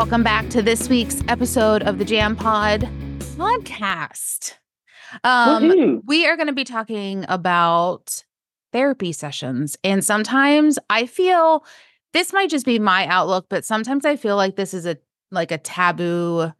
Welcome back to this week's episode of the Jam Pod podcast. Um, Woohoo. we are going to be talking about therapy sessions. And sometimes I feel this might just be my outlook, but sometimes I feel like this is a like a taboo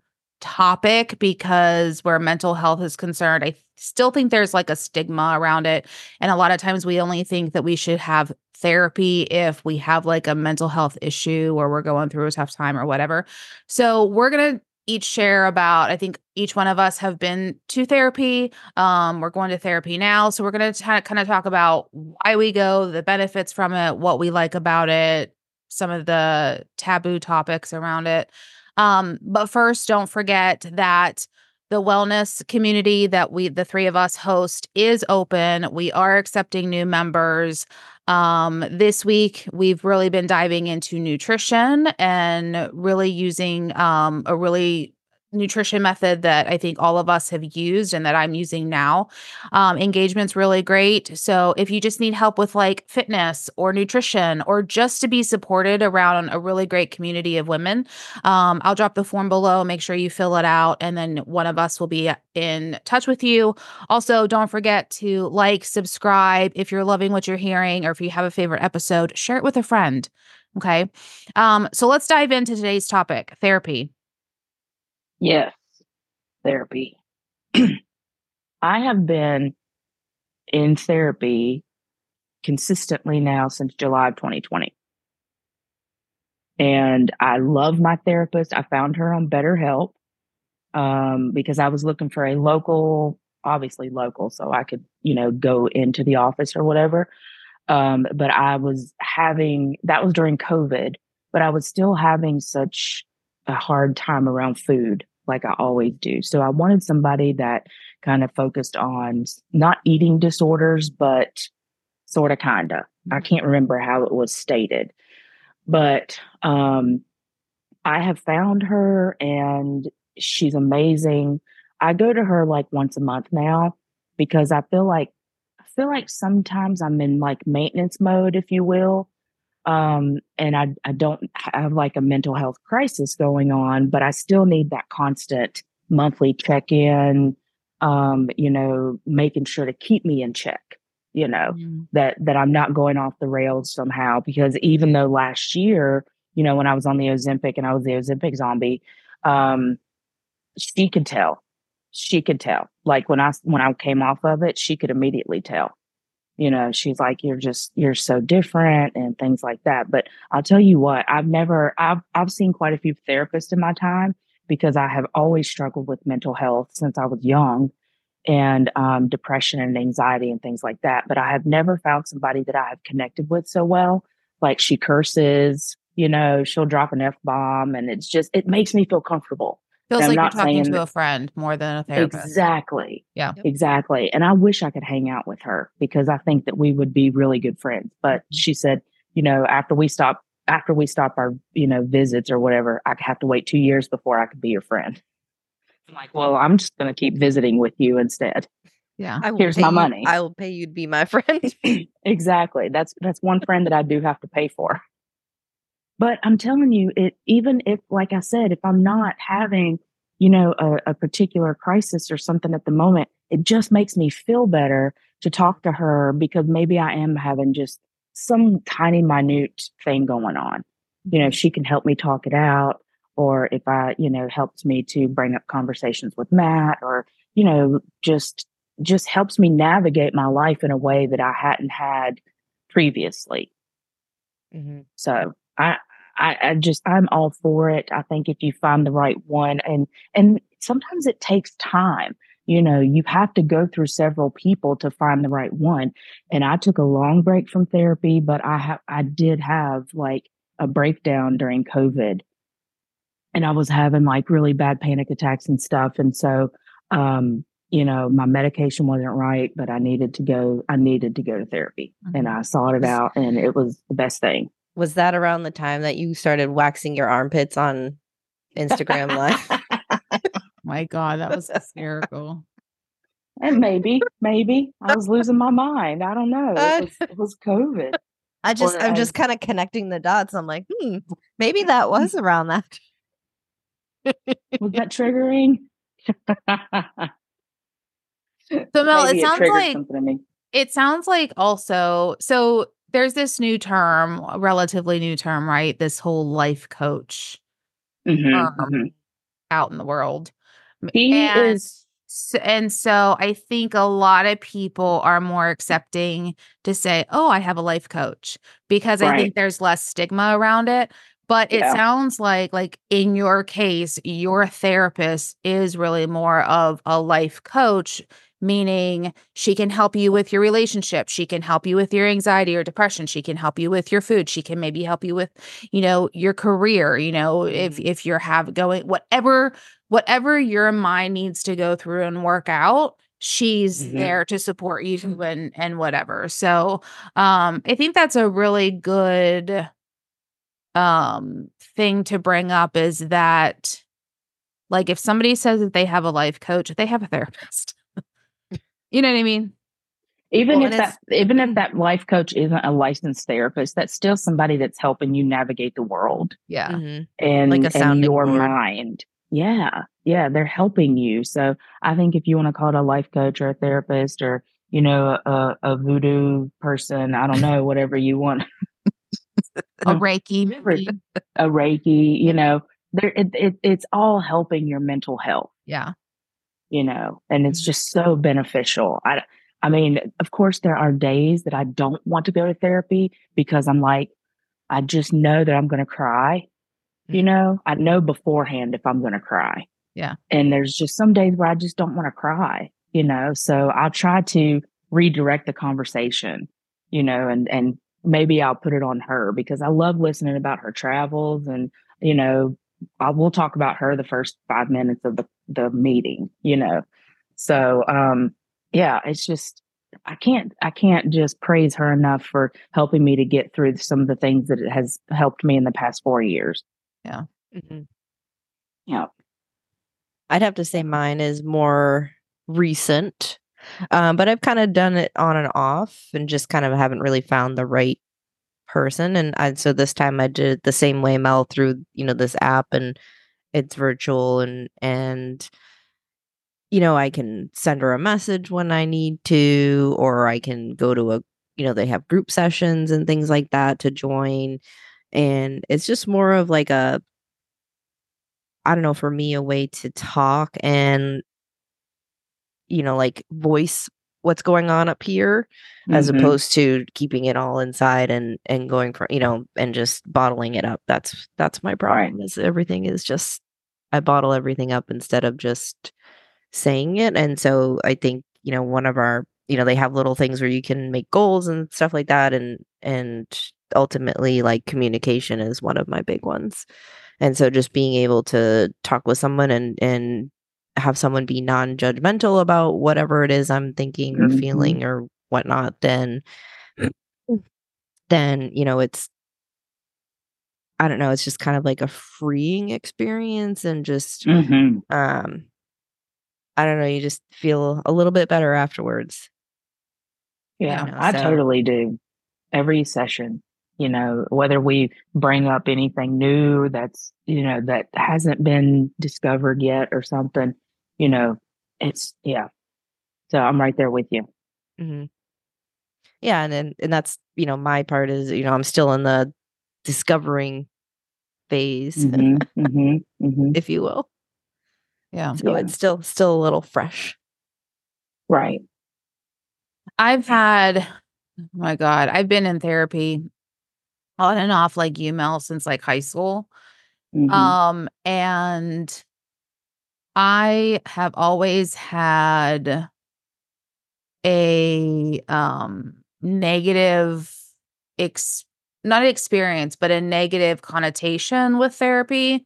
topic because where mental health is concerned, I still think there's like a stigma around it. And a lot of times we only think that we should have therapy if we have like a mental health issue or we're going through a tough time or whatever. So we're going to each share about i think each one of us have been to therapy. Um we're going to therapy now. So we're going to kind of talk about why we go the benefits from it what we like about it some of the taboo topics around it. Um but first don't forget that the wellness community that we the three of us host is open. We are accepting new members. Um, this week, we've really been diving into nutrition and really using um, a really nutrition method that I think all of us have used and that I'm using now. Um, engagement's really great. So if you just need help with like fitness or nutrition or just to be supported around a really great community of women, um, I'll drop the form below. Make sure you fill it out, and then one of us will be in touch with you. Also, don't forget to like, subscribe if you're loving what you're hearing, or if you have a favorite episode, share it with a friend. Okay. Um, so let's dive into today's topic therapy. Yes, therapy. I have been in therapy consistently now since July of 2020. And I love my therapist. I found her on BetterHelp um, because I was looking for a local, obviously local, so I could, you know, go into the office or whatever. Um, but I was having, that was during COVID, but I was still having such a hard time around food like I always do. So I wanted somebody that kind of focused on not eating disorders, but sort of kind of. I can't remember how it was stated, but um, I have found her and she's amazing. I go to her like once a month now because I feel like I feel like sometimes I'm in like maintenance mode, if you will um, and I, I don't have like a mental health crisis going on, but I still need that constant monthly check in, um, you know, making sure to keep me in check, you know, Mm. that, that I'm not going off the rails somehow. Because even though last year, you know, when I was on the Ozempic and I was the Ozempic zombie, um, she could tell. She could tell. Like when I when I came off of it, she could immediately tell you know she's like you're just you're so different and things like that. But i'll tell you what i've never i've i've seen quite a few therapists in my time because i have always struggled with mental health since i was young and um, depression and anxiety and things like that. But i have never found somebody that i have connected with so well. Like she curses you know she'll drop an f-bomb and it's just it makes me feel comfortable Feels like you're talking to that- a friend more than a therapist. Exactly. Yeah. Exactly. And I wish I could hang out with her because I think that we would be really good friends. But Mm-hmm. she said, you know, after we stop after we stop our, you know, visits or whatever, I have to wait two years before I could be your friend. I'm like, well, I'm just gonna keep visiting with you instead. Yeah. I will Here's pay my you- money. I will pay you to be my friend. exactly. That's that's one friend that I do have to pay for. But I'm telling you, it even if, like I said, if I'm not having, you know, a, a particular crisis or something at the moment, it just makes me feel better to talk to her because maybe I am having just some tiny minute thing going on. You know, she can help me talk it out, or if I, you know, helps me to bring up conversations with Matt, or you know, just just helps me navigate my life in a way that I hadn't had previously. Mhm. So I, I, I just I'm all for it. I think if you find the right one, and and sometimes it takes time. You know, you have to go through several people to find the right one. And I took a long break from therapy, but I have I did have like a breakdown during COVID, and I was having like really bad panic attacks and stuff. And so, um, you know, my medication wasn't right, but I needed to go. I needed to go to therapy, and I sought it out, and it was the best thing. Was that around the time that you started waxing your armpits on Instagram Live? My God, that was hysterical. And maybe, maybe I was losing my mind. I don't know. It was, it was COVID. I just, Or I'm I- just kind of connecting the dots. I'm like, hmm, maybe that was around that. Was that triggering? So Mel, Maybe it sounds triggered like something in me. it sounds like also so there's this new term, relatively new term, right? This whole life coach Mhm, um mhm. out in the world. He And is and so I think a lot of people are more accepting to say, "Oh, I have a life coach," because I think there's less stigma around it. But it Yeah. sounds like like in your case, your therapist is really more of a life coach, meaning she can help you with your relationship, she can help you with your anxiety or depression, she can help you with your food, she can maybe help you with, you know, your career, you know, if Mhm. if you're have going whatever whatever your mind needs to go through and work out she's Mhm. there to support you and and whatever so um i think that's a really good um thing to bring up is that like if somebody says that they have a life coach they have a therapist you know what i mean Even Well, if that even if that life coach isn't a licensed therapist, that's still somebody that's helping you navigate the world yeah Mhm. and, Like a and your board. mind. Yeah. Yeah. They're helping you. So I think if you want to call it a life coach or a therapist or, you know, a, a voodoo person, I don't know, whatever you want, a Um, reiki a Reiki, you know, there it, it, it's all helping your mental health. yeah you know, and it's Mhm. just so beneficial. I, I mean, of course, there are days that I don't want to go to therapy because I'm like, I just know that I'm going to cry. You Mhm. know, I know beforehand if I'm going to cry. Yeah. And there's just some days where I just don't want to cry, you know, so I'll try to redirect the conversation, you know, and, and maybe I'll put it on her because I love listening about her travels and, you know, I will talk about her the first five minutes of the, the meeting, you know. So um yeah, it's just I can't I can't just praise her enough for helping me to get through some of the things that it has helped me in the past four years. Yeah. Mm-hmm. Yeah. I'd have to say mine is more recent. Um, but I've kind of done it on and off and just kind of haven't really found the right person. And I, so this time I did it the same way, Mel, through, you know, this app and it's virtual and, and, you know, I can send her a message when I need to, or I can go to a, you know, they have group sessions and things like that to join. And it's just more of like a, I don't know, for me, a way to talk and, you know, like voice what's going on up here as Mhm. opposed to keeping it all inside and and going for you know and just bottling it up. That's that's my problem is everything is just i bottle everything up instead of just saying it. And so i think you know one of our you know they have little things where you can make goals and stuff like that and and ultimately like communication is one of my big ones. And so just being able to talk with someone and and have someone be non-judgmental about whatever it is i'm thinking or Mhm. feeling or whatnot then then you know it's i don't know it's just kind of like a freeing experience and just Mhm. um i don't know you just feel a little bit better afterwards Yeah, know, I so- totally do. Every session, you know, whether we bring up anything new that's, you know, that hasn't been discovered yet or something, you know, it's, yeah. So I'm right there with you. hmm yeah and then and that's you know my part is you know i'm still in the discovering phase hmm hmm hmm if you will yeah so Yeah. it's still still a little fresh Right. I've had, oh my God, I've been in therapy on and off like you, Mel, since like high school. Mhm. Um, and I have always had a um negative ex not experience, but a negative connotation with therapy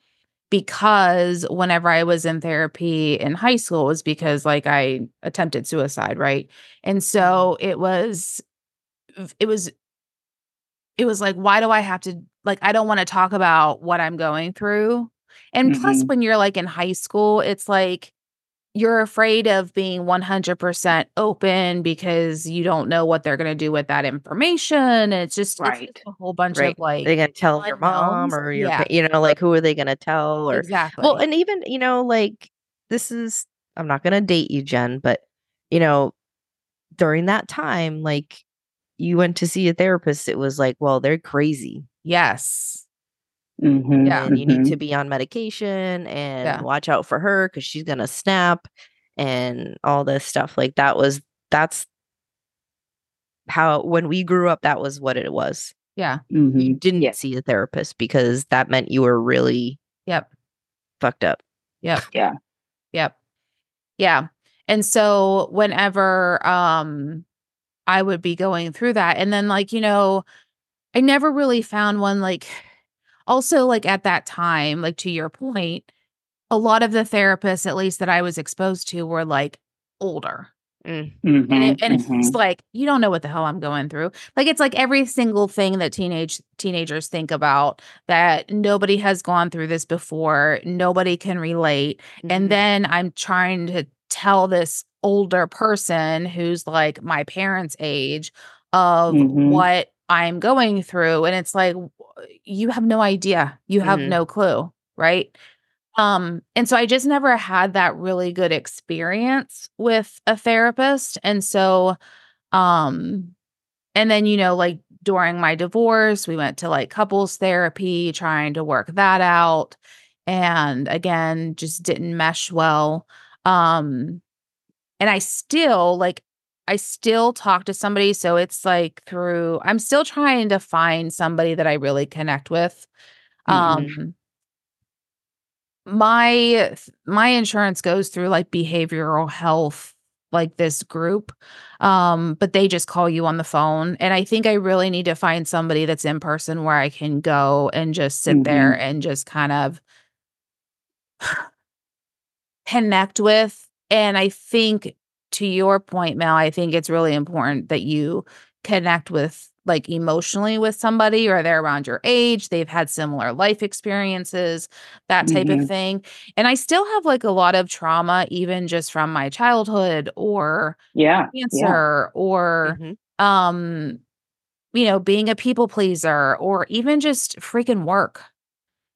because whenever I was in therapy in high school it was because like I attempted suicide, right? And so it was it was it was like why do I have to like I don't want to talk about what I'm going through. And plus Mhm. when you're like in high school it's like you're afraid of being 100% open because you don't know what they're going to do with that information. It's just, it's just a whole bunch Right. of like, They're gonna tell your mom unknowns. or your, Yeah. you know, like who are they gonna tell or exactly. Well, and even, you know, like this is I'm not gonna date you, Jen, but you know, during that time, like you went to see a therapist, it was like, well, they're crazy. yes. Mhm, Yeah. And you need mhm. to be on medication and Yeah. watch out for her because she's gonna snap and all this stuff. Like that was that's how when we grew up, that was what it was. Yeah. You Mhm. didn't Yeah. see a therapist because that meant you were really Yep. fucked up. Yep. Yeah. Yep. Yeah. And so whenever um I would be going through that and then like, you know, I never really found one like also like at that time, like to your point, a lot of the therapists at least that I was exposed to were like older. Mm. And Mhm, it, and mhm. it's like you don't know what the hell I'm going through. Like it's like every single thing that teenage teenagers think about that nobody has gone through this before, nobody can relate. Mhm. And then I'm trying to tell this older person who's like my parents' age of Mhm. what I'm going through. And it's like, w- you have no idea. You have Mhm. no clue. Right. Um, and so I just never had that really good experience with a therapist. And so, um, and then, you know, like during my divorce, we went to like couples therapy, trying to work that out. And again, just didn't mesh well. Um, and I still like, I still talk to somebody. So it's like through, I'm still trying to find somebody that I really connect with. Mhm. Um, my my insurance goes through like behavioral health like this group um but they just call you on the phone and i think i really need to find somebody that's in person where i can go and just sit there and just kind of connect with and i think to your point mel i think it's really important that you connect with like emotionally with somebody or they're around your age they've had similar life experiences that type of Mhm. thing and i still have like a lot of trauma even just from my childhood or Yeah. Yeah. cancer or Mhm. um you know being a people pleaser or even just freaking work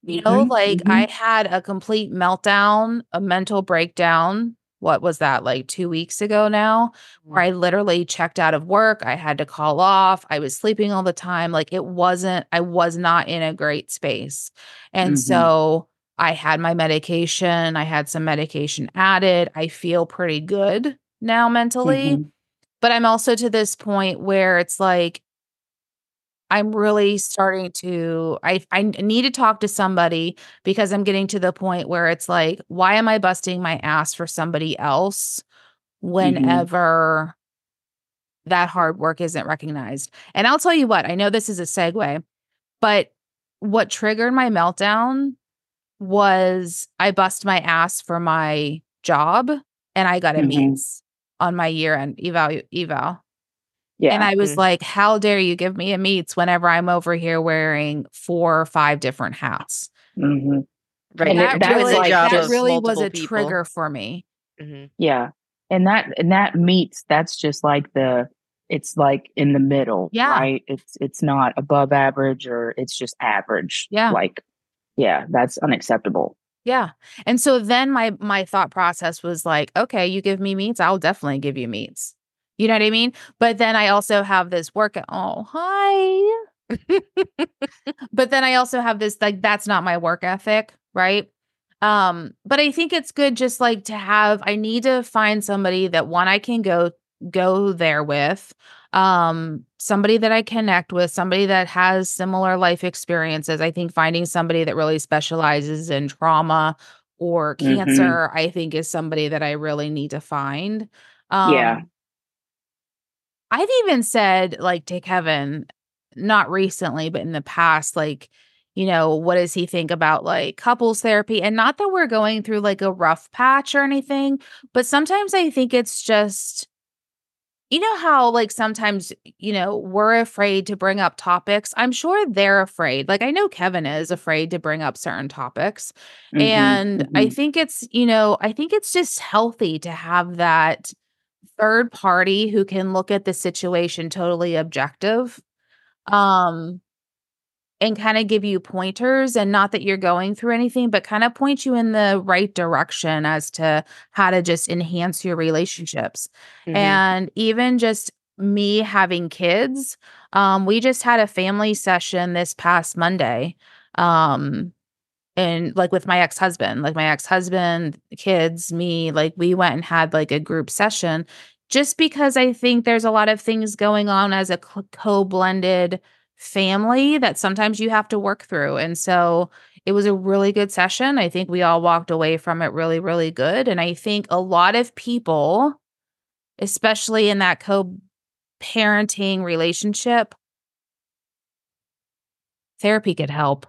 you know Mhm, like i had a complete meltdown a mental breakdown what was that like 2 weeks ago now where I literally checked out of work. I had to call off. I was sleeping all the time. Like it wasn't, I was not in a great space. And Mhm. so I had my medication. I had some medication added. I feel pretty good now mentally. Mhm. But I'm also to this point where it's like, I'm really starting to I I need to talk to somebody because I'm getting to the point where it's like, why am I busting my ass for somebody else mm-hmm. whenever that hard work isn't recognized? And I'll tell you what, I know this is a segue, but what triggered my meltdown was I bust my ass for my job and I got a mm-hmm. meets on my year end eval eval. Yeah. And I was Mm. like, how dare you give me a meets whenever I'm over here wearing four or five different hats? Mhm. Right. And that it- that's really, like that really was a people. trigger for me. Mhm. Yeah. And that and that meets that's just like the it's like in the middle, Yeah. right? It's it's not above average or it's just average. Yeah. Like yeah, that's unacceptable. Yeah. And so then my my thought process was like, okay, you give me meets, I'll definitely give you meets. You know what I mean? But then I also have this work At, oh, hi. but then I also have this like that's not my work ethic, right? Um, but I think it's good just like to have I need to find somebody that one I can go go there with, um, somebody that I connect with, somebody that has similar life experiences. I think finding somebody that really specializes in trauma or Mhm. cancer, I think is somebody that I really need to find. Um Yeah. I've even said like to Kevin, not recently, but in the past, like, you know, what does he think about like couples therapy? And not that we're going through like a rough patch or anything, but sometimes I think it's just you know how like sometimes you know we're afraid to bring up topics i'm sure they're afraid like i know kevin is afraid to bring up certain topics Mhm, and i mhm. think it's you know i think it's just healthy to have that third party who can look at the situation totally objective um and kind of give you pointers and not that you're going through anything but kind of point you in the right direction as to how to just enhance your relationships Mhm. and even just me having kids um we just had a family session this past monday um and like with my ex-husband like my ex-husband kids me like we went and had like a group session just because i think there's a lot of things going on as a co- co-blended family that sometimes you have to work through and so it was a really good session. I think we all walked away from it really really good and i think a lot of people especially in that co-parenting relationship therapy could help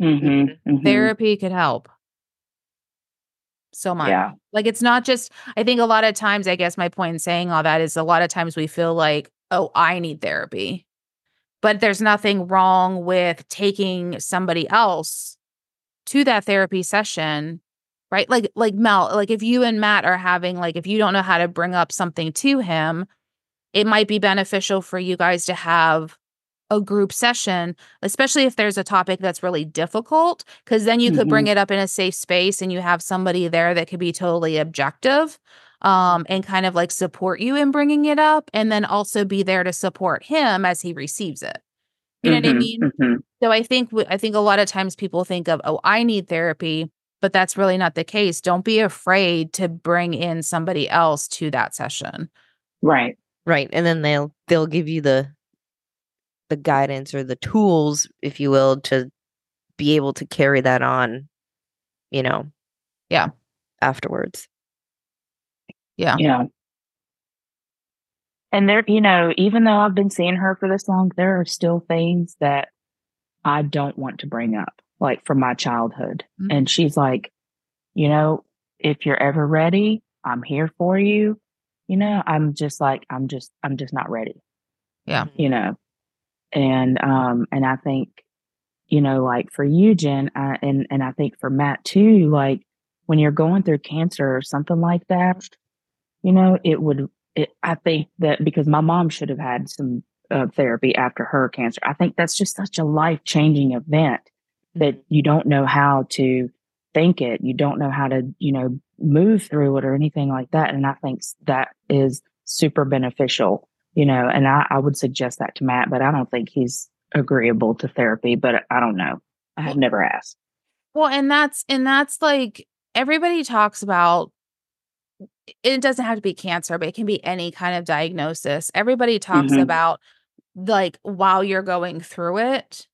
Mhm, mhm. therapy could help so much Yeah. like it's not just i think a lot of times i guess my point in saying all that is a lot of times we feel like oh i need therapy but there's nothing wrong with taking somebody else to that therapy session right like like mel like if you and matt are having like if you don't know how to bring up something to him it might be beneficial for you guys to have a group session especially if there's a topic that's really difficult because then you could bring it up in a safe space and you have somebody there that could be totally objective um and kind of like support you in bringing it up and then also be there to support him as he receives it you know what i Mhm, mean mhm. so I think I think a lot of times people think of, oh, I need therapy, but that's really not the case. Don't be afraid to bring in somebody else to that session. Right. right and then they'll they'll give you the the guidance or the tools if you will to be able to carry that on you know Yeah. afterwards Yeah. Yeah. And there, you know, even though I've been seeing her for this long, there are still things that I don't want to bring up, like from my childhood. Mhm. And she's like, you know, if you're ever ready, I'm here for you. You know, I'm just like, I'm just, I'm just not ready. Yeah. you know and um and i think you know like for you jen uh, and and i think for matt too like when you're going through cancer or something like that you know it would it, i think that because my mom should have had some uh, therapy after her cancer i think that's just such a life changing event that Mhm. you don't know how to think it you don't know how to you know move through it or anything like that and i think that is super beneficial you know and I, I would suggest that to matt but i don't think he's agreeable to therapy but i don't know i have never asked Well, and that's and that's like everybody talks about it doesn't have to be cancer, but it can be any kind of diagnosis. Everybody talks Mhm. about like while you're going through it,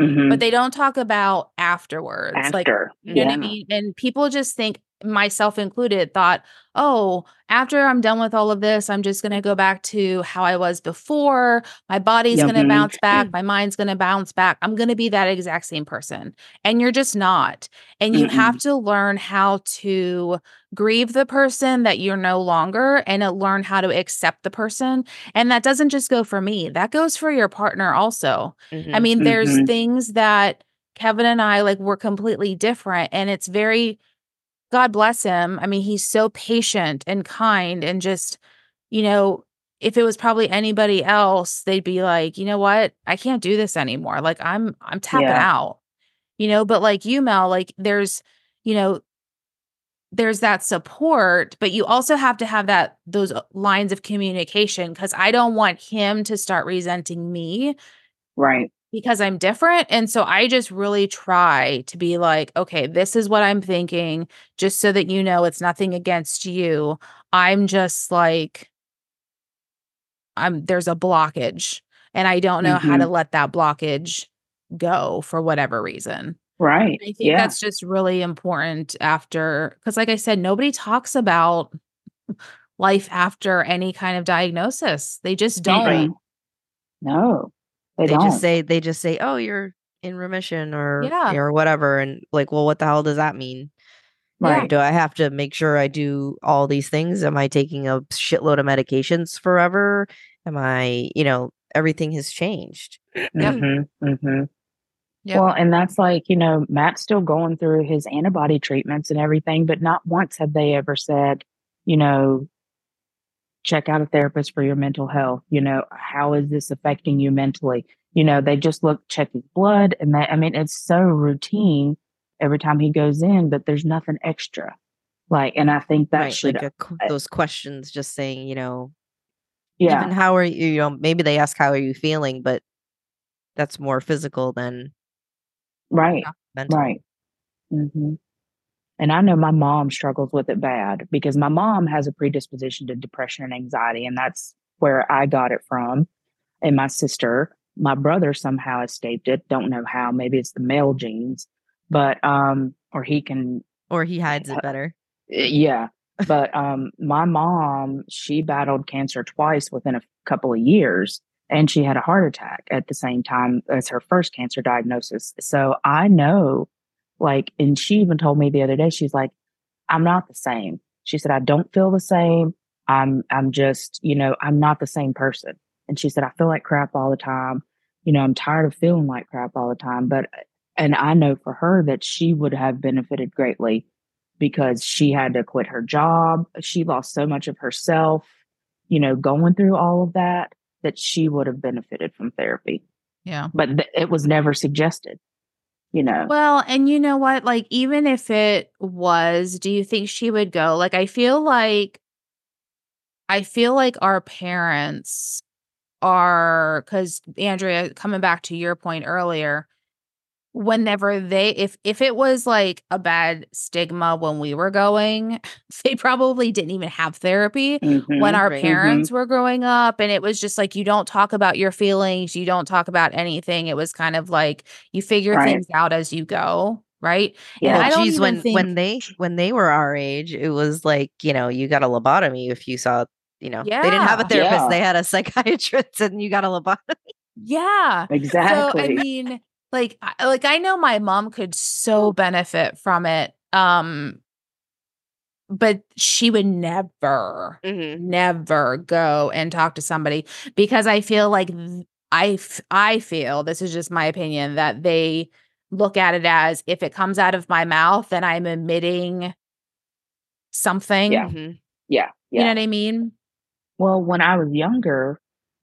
Mhm. but they don't talk about afterwards. Like after You know what I mean? And people just think, myself included, thought, oh, after I'm done with all of this, I'm just going to go back to how I was before. My body's going to bounce back. My mind's going to bounce back. I'm going to be that exact same person. And you're just not. And you have to learn how to grieve the person that you're no longer and uh, learn how to accept the person. And that doesn't just go for me, that goes for your partner also. I Mhm. mean, there's Mhm. things that Kevin and I like were completely different and it's very God bless him. I mean, he's so patient and kind and just, you know, if it was probably anybody else, they'd be like, "You know what? I can't do this anymore. Like I'm I'm tapping Yeah. out." You know, but like you Mel, like there's, you know, there's that support, but you also have to have that those uh, lines of communication cuz I don't want him to start resenting me right because I'm different. And so I just really try to be like, okay, this is what I'm thinking, just so that you know it's nothing against you. I'm just like, I'm there's a blockage and I don't know how to mm-hmm. let that blockage go for whatever reason. right I think yeah that's just really important after, because like I said, nobody talks about life after any kind of diagnosis. They just don't. Right. No they, they don't just say they just say oh you're in remission or Yeah. or whatever and like well what the hell does that mean Right. Do I have to make sure I do all these things? Am I taking a shitload of medications forever? Am I, you know, everything has changed. Mhm, mhm. Yep. Well, and that's like, you know, Matt's still going through his antibody treatments and everything, but not once have they ever said, you know, check out a therapist for your mental health. You know, how is this affecting you mentally? You know, they just look, check his blood, and that, I mean, it's so routine every time he goes in, but there's nothing extra. Like, and I think that right. should, like a, those questions just saying, you know, yeah, even how are you, you know, maybe they ask how are you feeling, but that's more physical than right. mental. Right. hmm And I know my mom struggles with it bad because my mom has a predisposition to depression and anxiety, and that's where I got it from. And my sister, my brother somehow escaped it. Don't know how. Maybe it's the male genes, but um, or he can, Or he hides Uh, it better. yeah. But um, my mom, she battled cancer twice within a couple of years, and she had a heart attack at the same time as her first cancer diagnosis. So I know like and she even told me the other day she's like i'm not the same. She said i don't feel the same. I'm i'm just you know i'm not the same person. And she said i feel like crap all the time. You know i'm tired of feeling like crap all the time. But and i know for her that she would have benefited greatly because she had to quit her job. She lost so much of herself you know going through all of that that she would have benefited from therapy. Yeah. but th- it was never suggested you know Well, and you know what? Like, even if it was, do you think she would go? Like, I feel like, I feel like our parents are, because Andrea, coming back to your point earlier, whenever they, if if it was like a bad stigma when we were going, they probably didn't even have therapy when Mhm. our Right. parents were growing up and it was just like you don't talk about your feelings you don't talk about anything it was kind of like you figure Right. things out as you go right Yeah. and i Well, don't geez, when think when they when they were our age, it was like you know you got a lobotomy if you saw you know they didn't have a therapist, Yeah. they had a psychiatrist, and you got a lobotomy. yeah Exactly. so i mean like I- like i know my mom could so benefit from it um but she would never never go and talk to somebody because I feel like I I f- I feel this is just my opinion that they look at it as if it comes out of my mouth then I'm emitting something. Yeah. Mhm. yeah. You know what I mean? Well, when I was younger,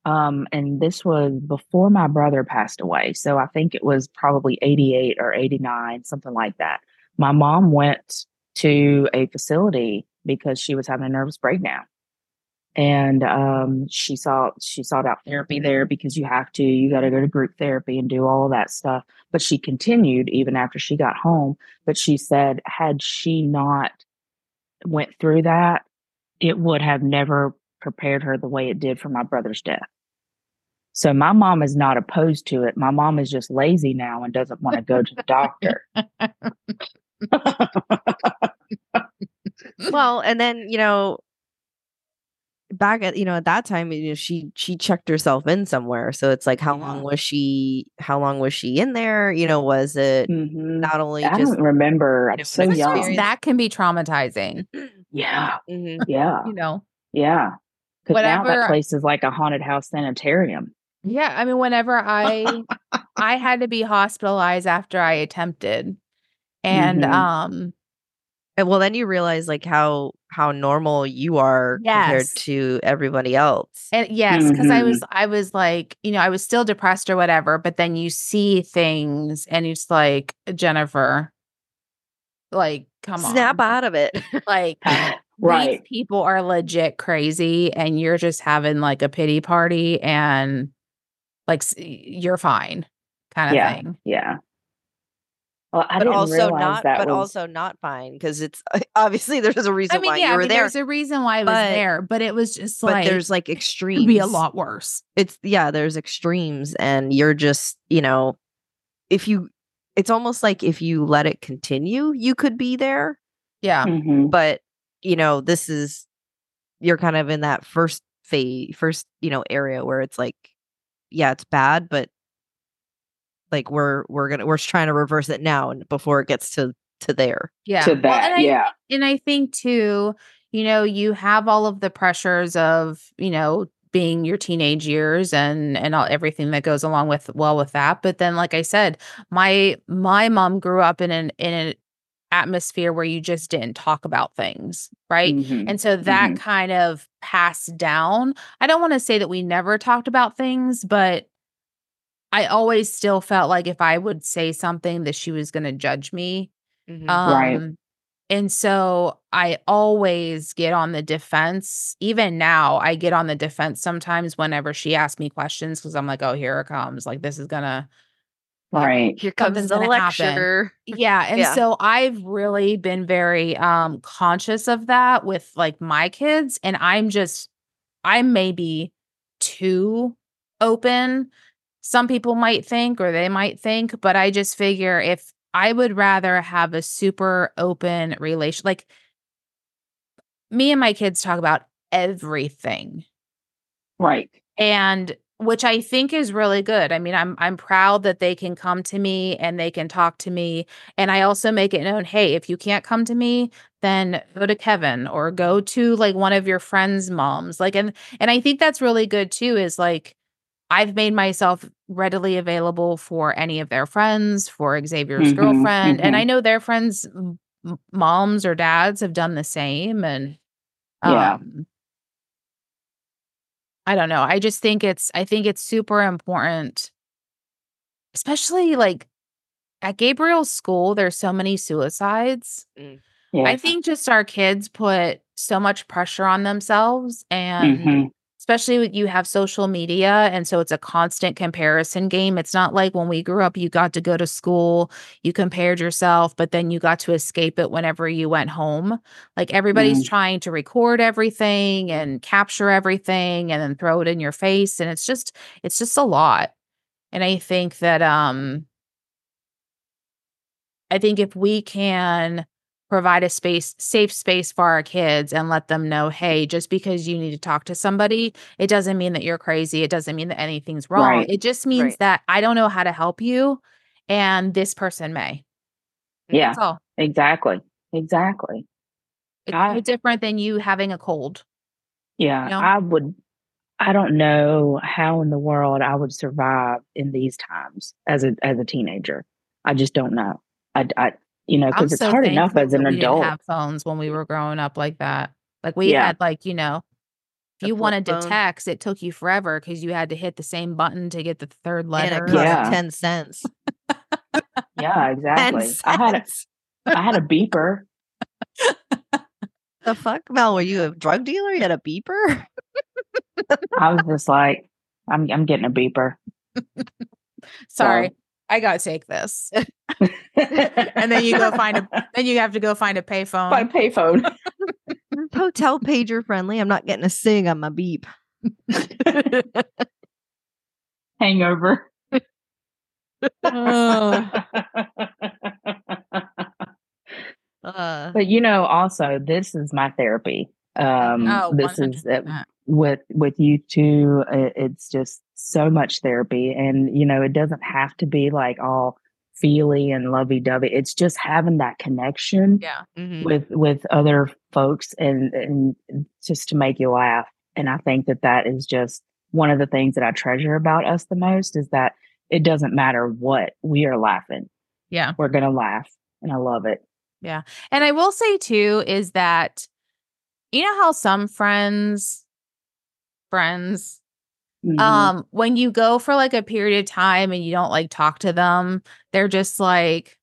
um, and this was before my brother passed away. So I think it was probably 88 or 89, something like that. My mom went to a facility because she was having a nervous breakdown. And um, she saw she sought out therapy there because you have to, you got to go to group therapy and do all that stuff. But she continued even after she got home. But she said, had she not went through that, it would have never prepared her the way it did for my brother's death. So my mom is not opposed to it. My mom is just lazy now and doesn't want to go to the doctor. Well, and then you know, back at you know at that time, you know, she she checked herself in somewhere. So it's like, how long was she? How long was she in there? You know, was it Mhm. not only I just don't remember. I'm so young. That can be traumatizing, Yeah, Mhm. yeah, you know. yeah. Because now that place is like a haunted house sanitarium. Yeah, I mean whenever I I had to be hospitalized after I attempted and Mhm. um And well, then you realize like how how normal you are compared to everybody else. And yes, because I Mhm. was I was like, you know, I was still depressed or whatever, but then you see things and it's like, Jennifer, like, come Snap on. out of it. Like right. these people are legit crazy and you're just having like a pity party and like you're fine kind of Yeah. thing. Yeah. Well, I but didn't also not that but was, also not fine because it's obviously there's a reason I mean, why yeah, you I mean, there there's a reason why I was but- there, but it was just but like there's like could extremes be a lot worse. it's yeah there's extremes and you're just you know if you it's almost like if you let it continue you could be there Yeah. Mhm. but you know this is you're kind of in that first phase first you know area where it's like yeah it's bad but like we're we're gonna we're trying to reverse it now and before it gets to to there. Yeah. to Well, that. and I yeah. and I think too, you know, you have all of the pressures of, you know, being your teenage years and and all everything that goes along with well with that. But then, like I said, my my mom grew up in an in an atmosphere where you just didn't talk about things, right? Mhm. And so that Mhm. kind of passed down. I don't want to say that we never talked about things, but I always still felt like if I would say something that she was going to judge me. Mhm. Um Right. and so I always get on the defense. Even now, I get on the defense sometimes whenever she asks me questions because I'm like, oh, here it comes. Like this is gonna Right. Here something's comes the gonna happen. lecture. yeah. And Yeah. so I've really been very um conscious of that with like my kids. And I'm just I'm maybe too open. Some people might think, or they might think, but I just figure if I would rather have a super open relation, like me and my kids talk about everything Right. and which I think is really good. I mean, I'm I'm proud that they can come to me and they can talk to me and I also make it known, hey, if you can't come to me, then go to Kevin or go to like one of your friends' moms. Like and and I think that's really good too is like I've made myself readily available for any of their friends, for Xavier's Mhm, girlfriend, and mhm. I know their friends moms or dads have done the same and Yeah. I don't know. I just think it's I think it's super important, especially like at Gabriel's school, there's so many suicides. Yeah. I think just our kids put so much pressure on themselves and Mhm. Especially when you have social media and so it's a constant comparison game. It's not like when we grew up you got to go to school, you compared yourself, but then you got to escape it whenever you went home. Like everybody's Mm. trying to record everything and capture everything and then throw it in your face and it's just it's just a lot. And I think that um I think if we can provide a space safe space for our kids and let them know hey just because you need to talk to somebody it doesn't mean that you're crazy it doesn't mean that anything's wrong Right. it just means Right. that i don't know how to help you and this person may Yeah. Exactly. Exactly. it's I- no different than you having a cold Yeah. You know? I would. I don't know how in the world I would survive in these times as a as a teenager. I just don't know. I, I you know, because it's so hard enough as an that we adult. didn't have phones when we were growing up like that like we Yeah. had like you know if you flip wanted to text it took you forever because you had to hit the same button to get the third And letter it cost Yeah. 10 cents. Yeah, 10 exactly. I had a, I had a beeper. The fuck, Mel? Were you a drug dealer? You had a beeper? I was just like, I'm I'm getting a beeper. sorry So- i gotta take this and then you go find a then you have to go find a payphone. by payphone. Hotel pager friendly. I'm not getting a sing on my beep. Hangover. Oh. Uh, But you know, also this is my therapy. Um, oh, this is uh, 100%. with with you two. uh, It's just so much therapy, and you know, it doesn't have to be like all feely and lovey dovey. It's just having that connection Yeah. mhm. with with other folks, and and just to make you laugh. And I think that that is just one of the things that I treasure about us the most is that it doesn't matter what we are laughing. Yeah. We're gonna laugh, and I love it. Yeah, and I will say too is that you know how some friends friends Mhm. um when you go for like a period of time and you don't like talk to them, they're just like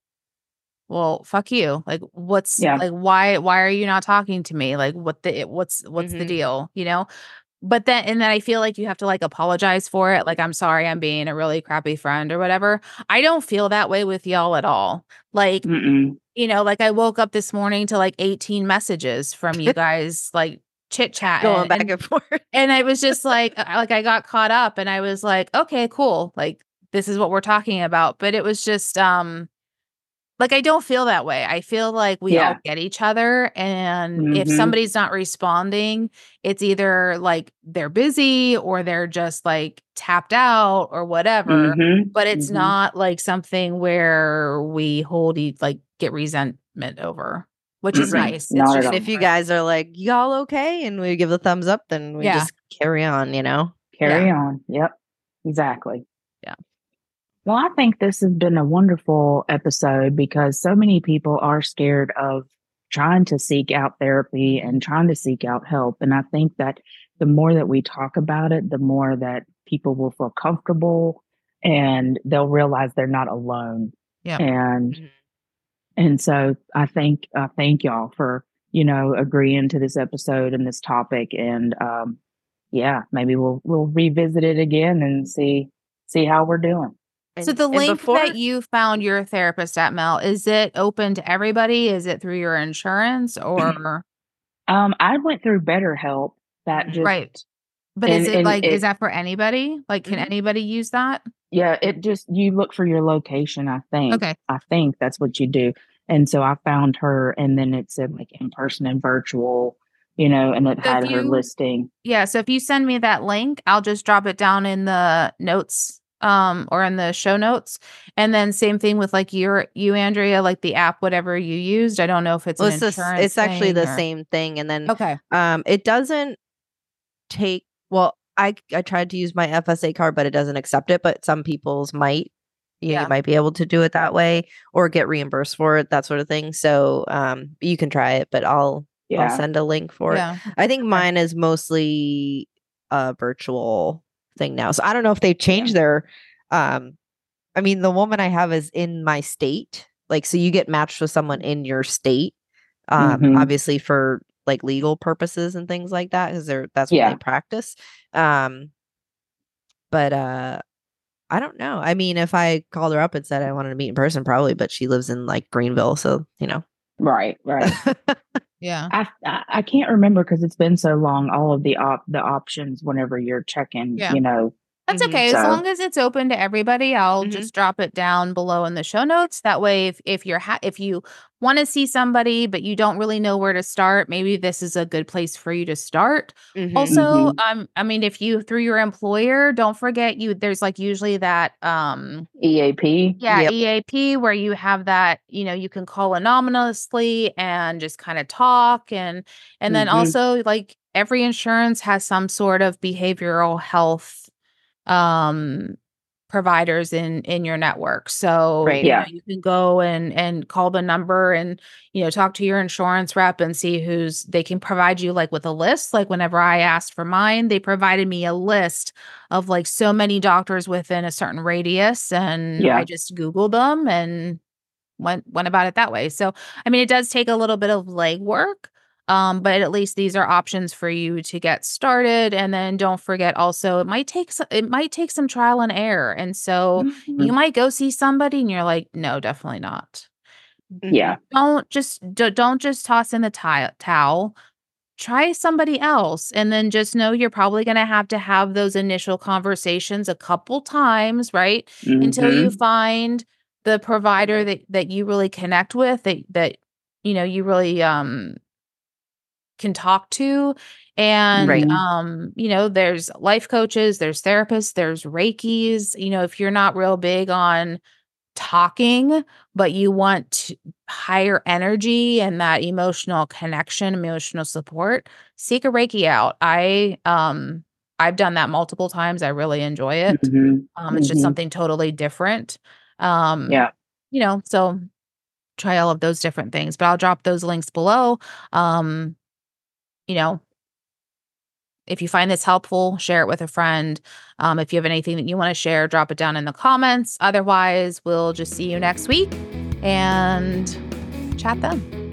well, fuck you. Like what's Yeah. like why why are you not talking to me? Like what the what's what's the Mhm. deal, you know? But then and then I feel like you have to like apologize for it. Like I'm sorry I'm being a really crappy friend or whatever. I don't feel that way with y'all at all. Like Mm-mm. you know, like I woke up this morning to like 18 messages from you guys, like chit chat. Going back and, and forth. and I was just like, like I got caught up and I was like, okay, cool. Like this is what we're talking about. But it was just, um, like I don't feel that way. I feel like we all get each other, and if Mhm. somebody's not responding, it's either like they're busy or they're just like tapped out or whatever Mhm. but it's Mhm. not like something where we hold each like get resentment over, which is nice. At just if you guys are like y'all okay and we give the thumbs up then we Yeah. just carry on you know Carry on. Yep. Exactly. Yeah. Well, I think this has been a wonderful episode because so many people are scared of trying to seek out therapy and trying to seek out help. And I think that the more that we talk about it, the more that people will feel comfortable and they'll realize they're not alone. Yep. And Mhm. and so I think I thank y'all for, you know, agreeing to this episode and this topic. And um yeah, maybe we'll we'll revisit it again and see see how we're doing. So the link before- that you found your therapist at Mel, is it open to everybody? Is it through your insurance or Um I went through BetterHelp that just right? But is it like it- is that for anybody? Like can Mhm. anybody use that? yeah, it just you look for your location, I think. Okay. I think that's what you do. And so I found her and then it said like in person and virtual, you know, and it So had her listing. Yeah, so if you send me that link, I'll just drop it down in the notes um or in the show notes. And then same thing with like your you Andrea like the app whatever you used. I don't know if it's well, an it's, the s- it's actually thing the or- same thing and then Okay. um it doesn't take well i i tried to use my fsa card but it doesn't accept it but some people's might you, know, Yeah. you might be able to do it that way or get reimbursed for it that sort of thing so um you can try it but i'll Yeah. i'll send a link for it Yeah. i think mine is mostly a virtual thing now. So i don't know if they've changed their um i mean the woman i have is in my state. Like so you get matched with someone in your state um Mhm. obviously for like legal purposes and things like that because they're that's what Yeah. they practice. Um but uh i don't know. I mean if i called her up and said i wanted to meet in person probably but she lives in like greenville so you know Right, right. Yeah. I I I can't remember because it's been so long. All of the op the options whenever you're checking, Yeah. you know. That's Mhm. okay. As long as it's open to everybody, I'll Mhm. just drop it down below in the show notes. That way, if, if you're ha- if you want to see somebody but you don't really know where to start, maybe this is a good place for you to start. Mhm. Also, Mhm. um, I mean, if you through your employer, don't forget you. There's like usually that um EAP. yeah Yep. EAP where you have that you know you can call anonymously and just kind of talk and and then Mhm. also like every insurance has some sort of behavioral health um providers in in your network so Right. you Yeah. know, you can go and and call the number and you know talk to your insurance rep and see who's they can provide you like with a list like whenever i asked for mine they provided me a list of like so many doctors within a certain radius and Yeah. i just googled them and went went about it that way so i mean it does take a little bit of legwork um but at least these are options for you to get started and then don't forget also it might take some, it might take some trial and error and so Mhm. you might go see somebody and you're like no definitely not Yeah. don't just do, don't just toss in the ti- towel try somebody else and then just know you're probably going to have to have those initial conversations a couple times right until you Mhm. find the provider that that you really connect with that that you know you really um can talk to and Right. um you know there's life coaches there's therapists there's reikis you know if you're not real big on talking but you want higher energy and that emotional connection emotional support seek a reiki out i um i've done that multiple times i really enjoy it Mhm. um, it's just Mhm. something totally different. Um, Yeah. you know, so try all of those different things. But I'll drop those links below. Um, you know, if you find this helpful, share it with a friend. Um, if you have anything that you want to share, drop it down in the comments. Otherwise, we'll just see you next week and chat then.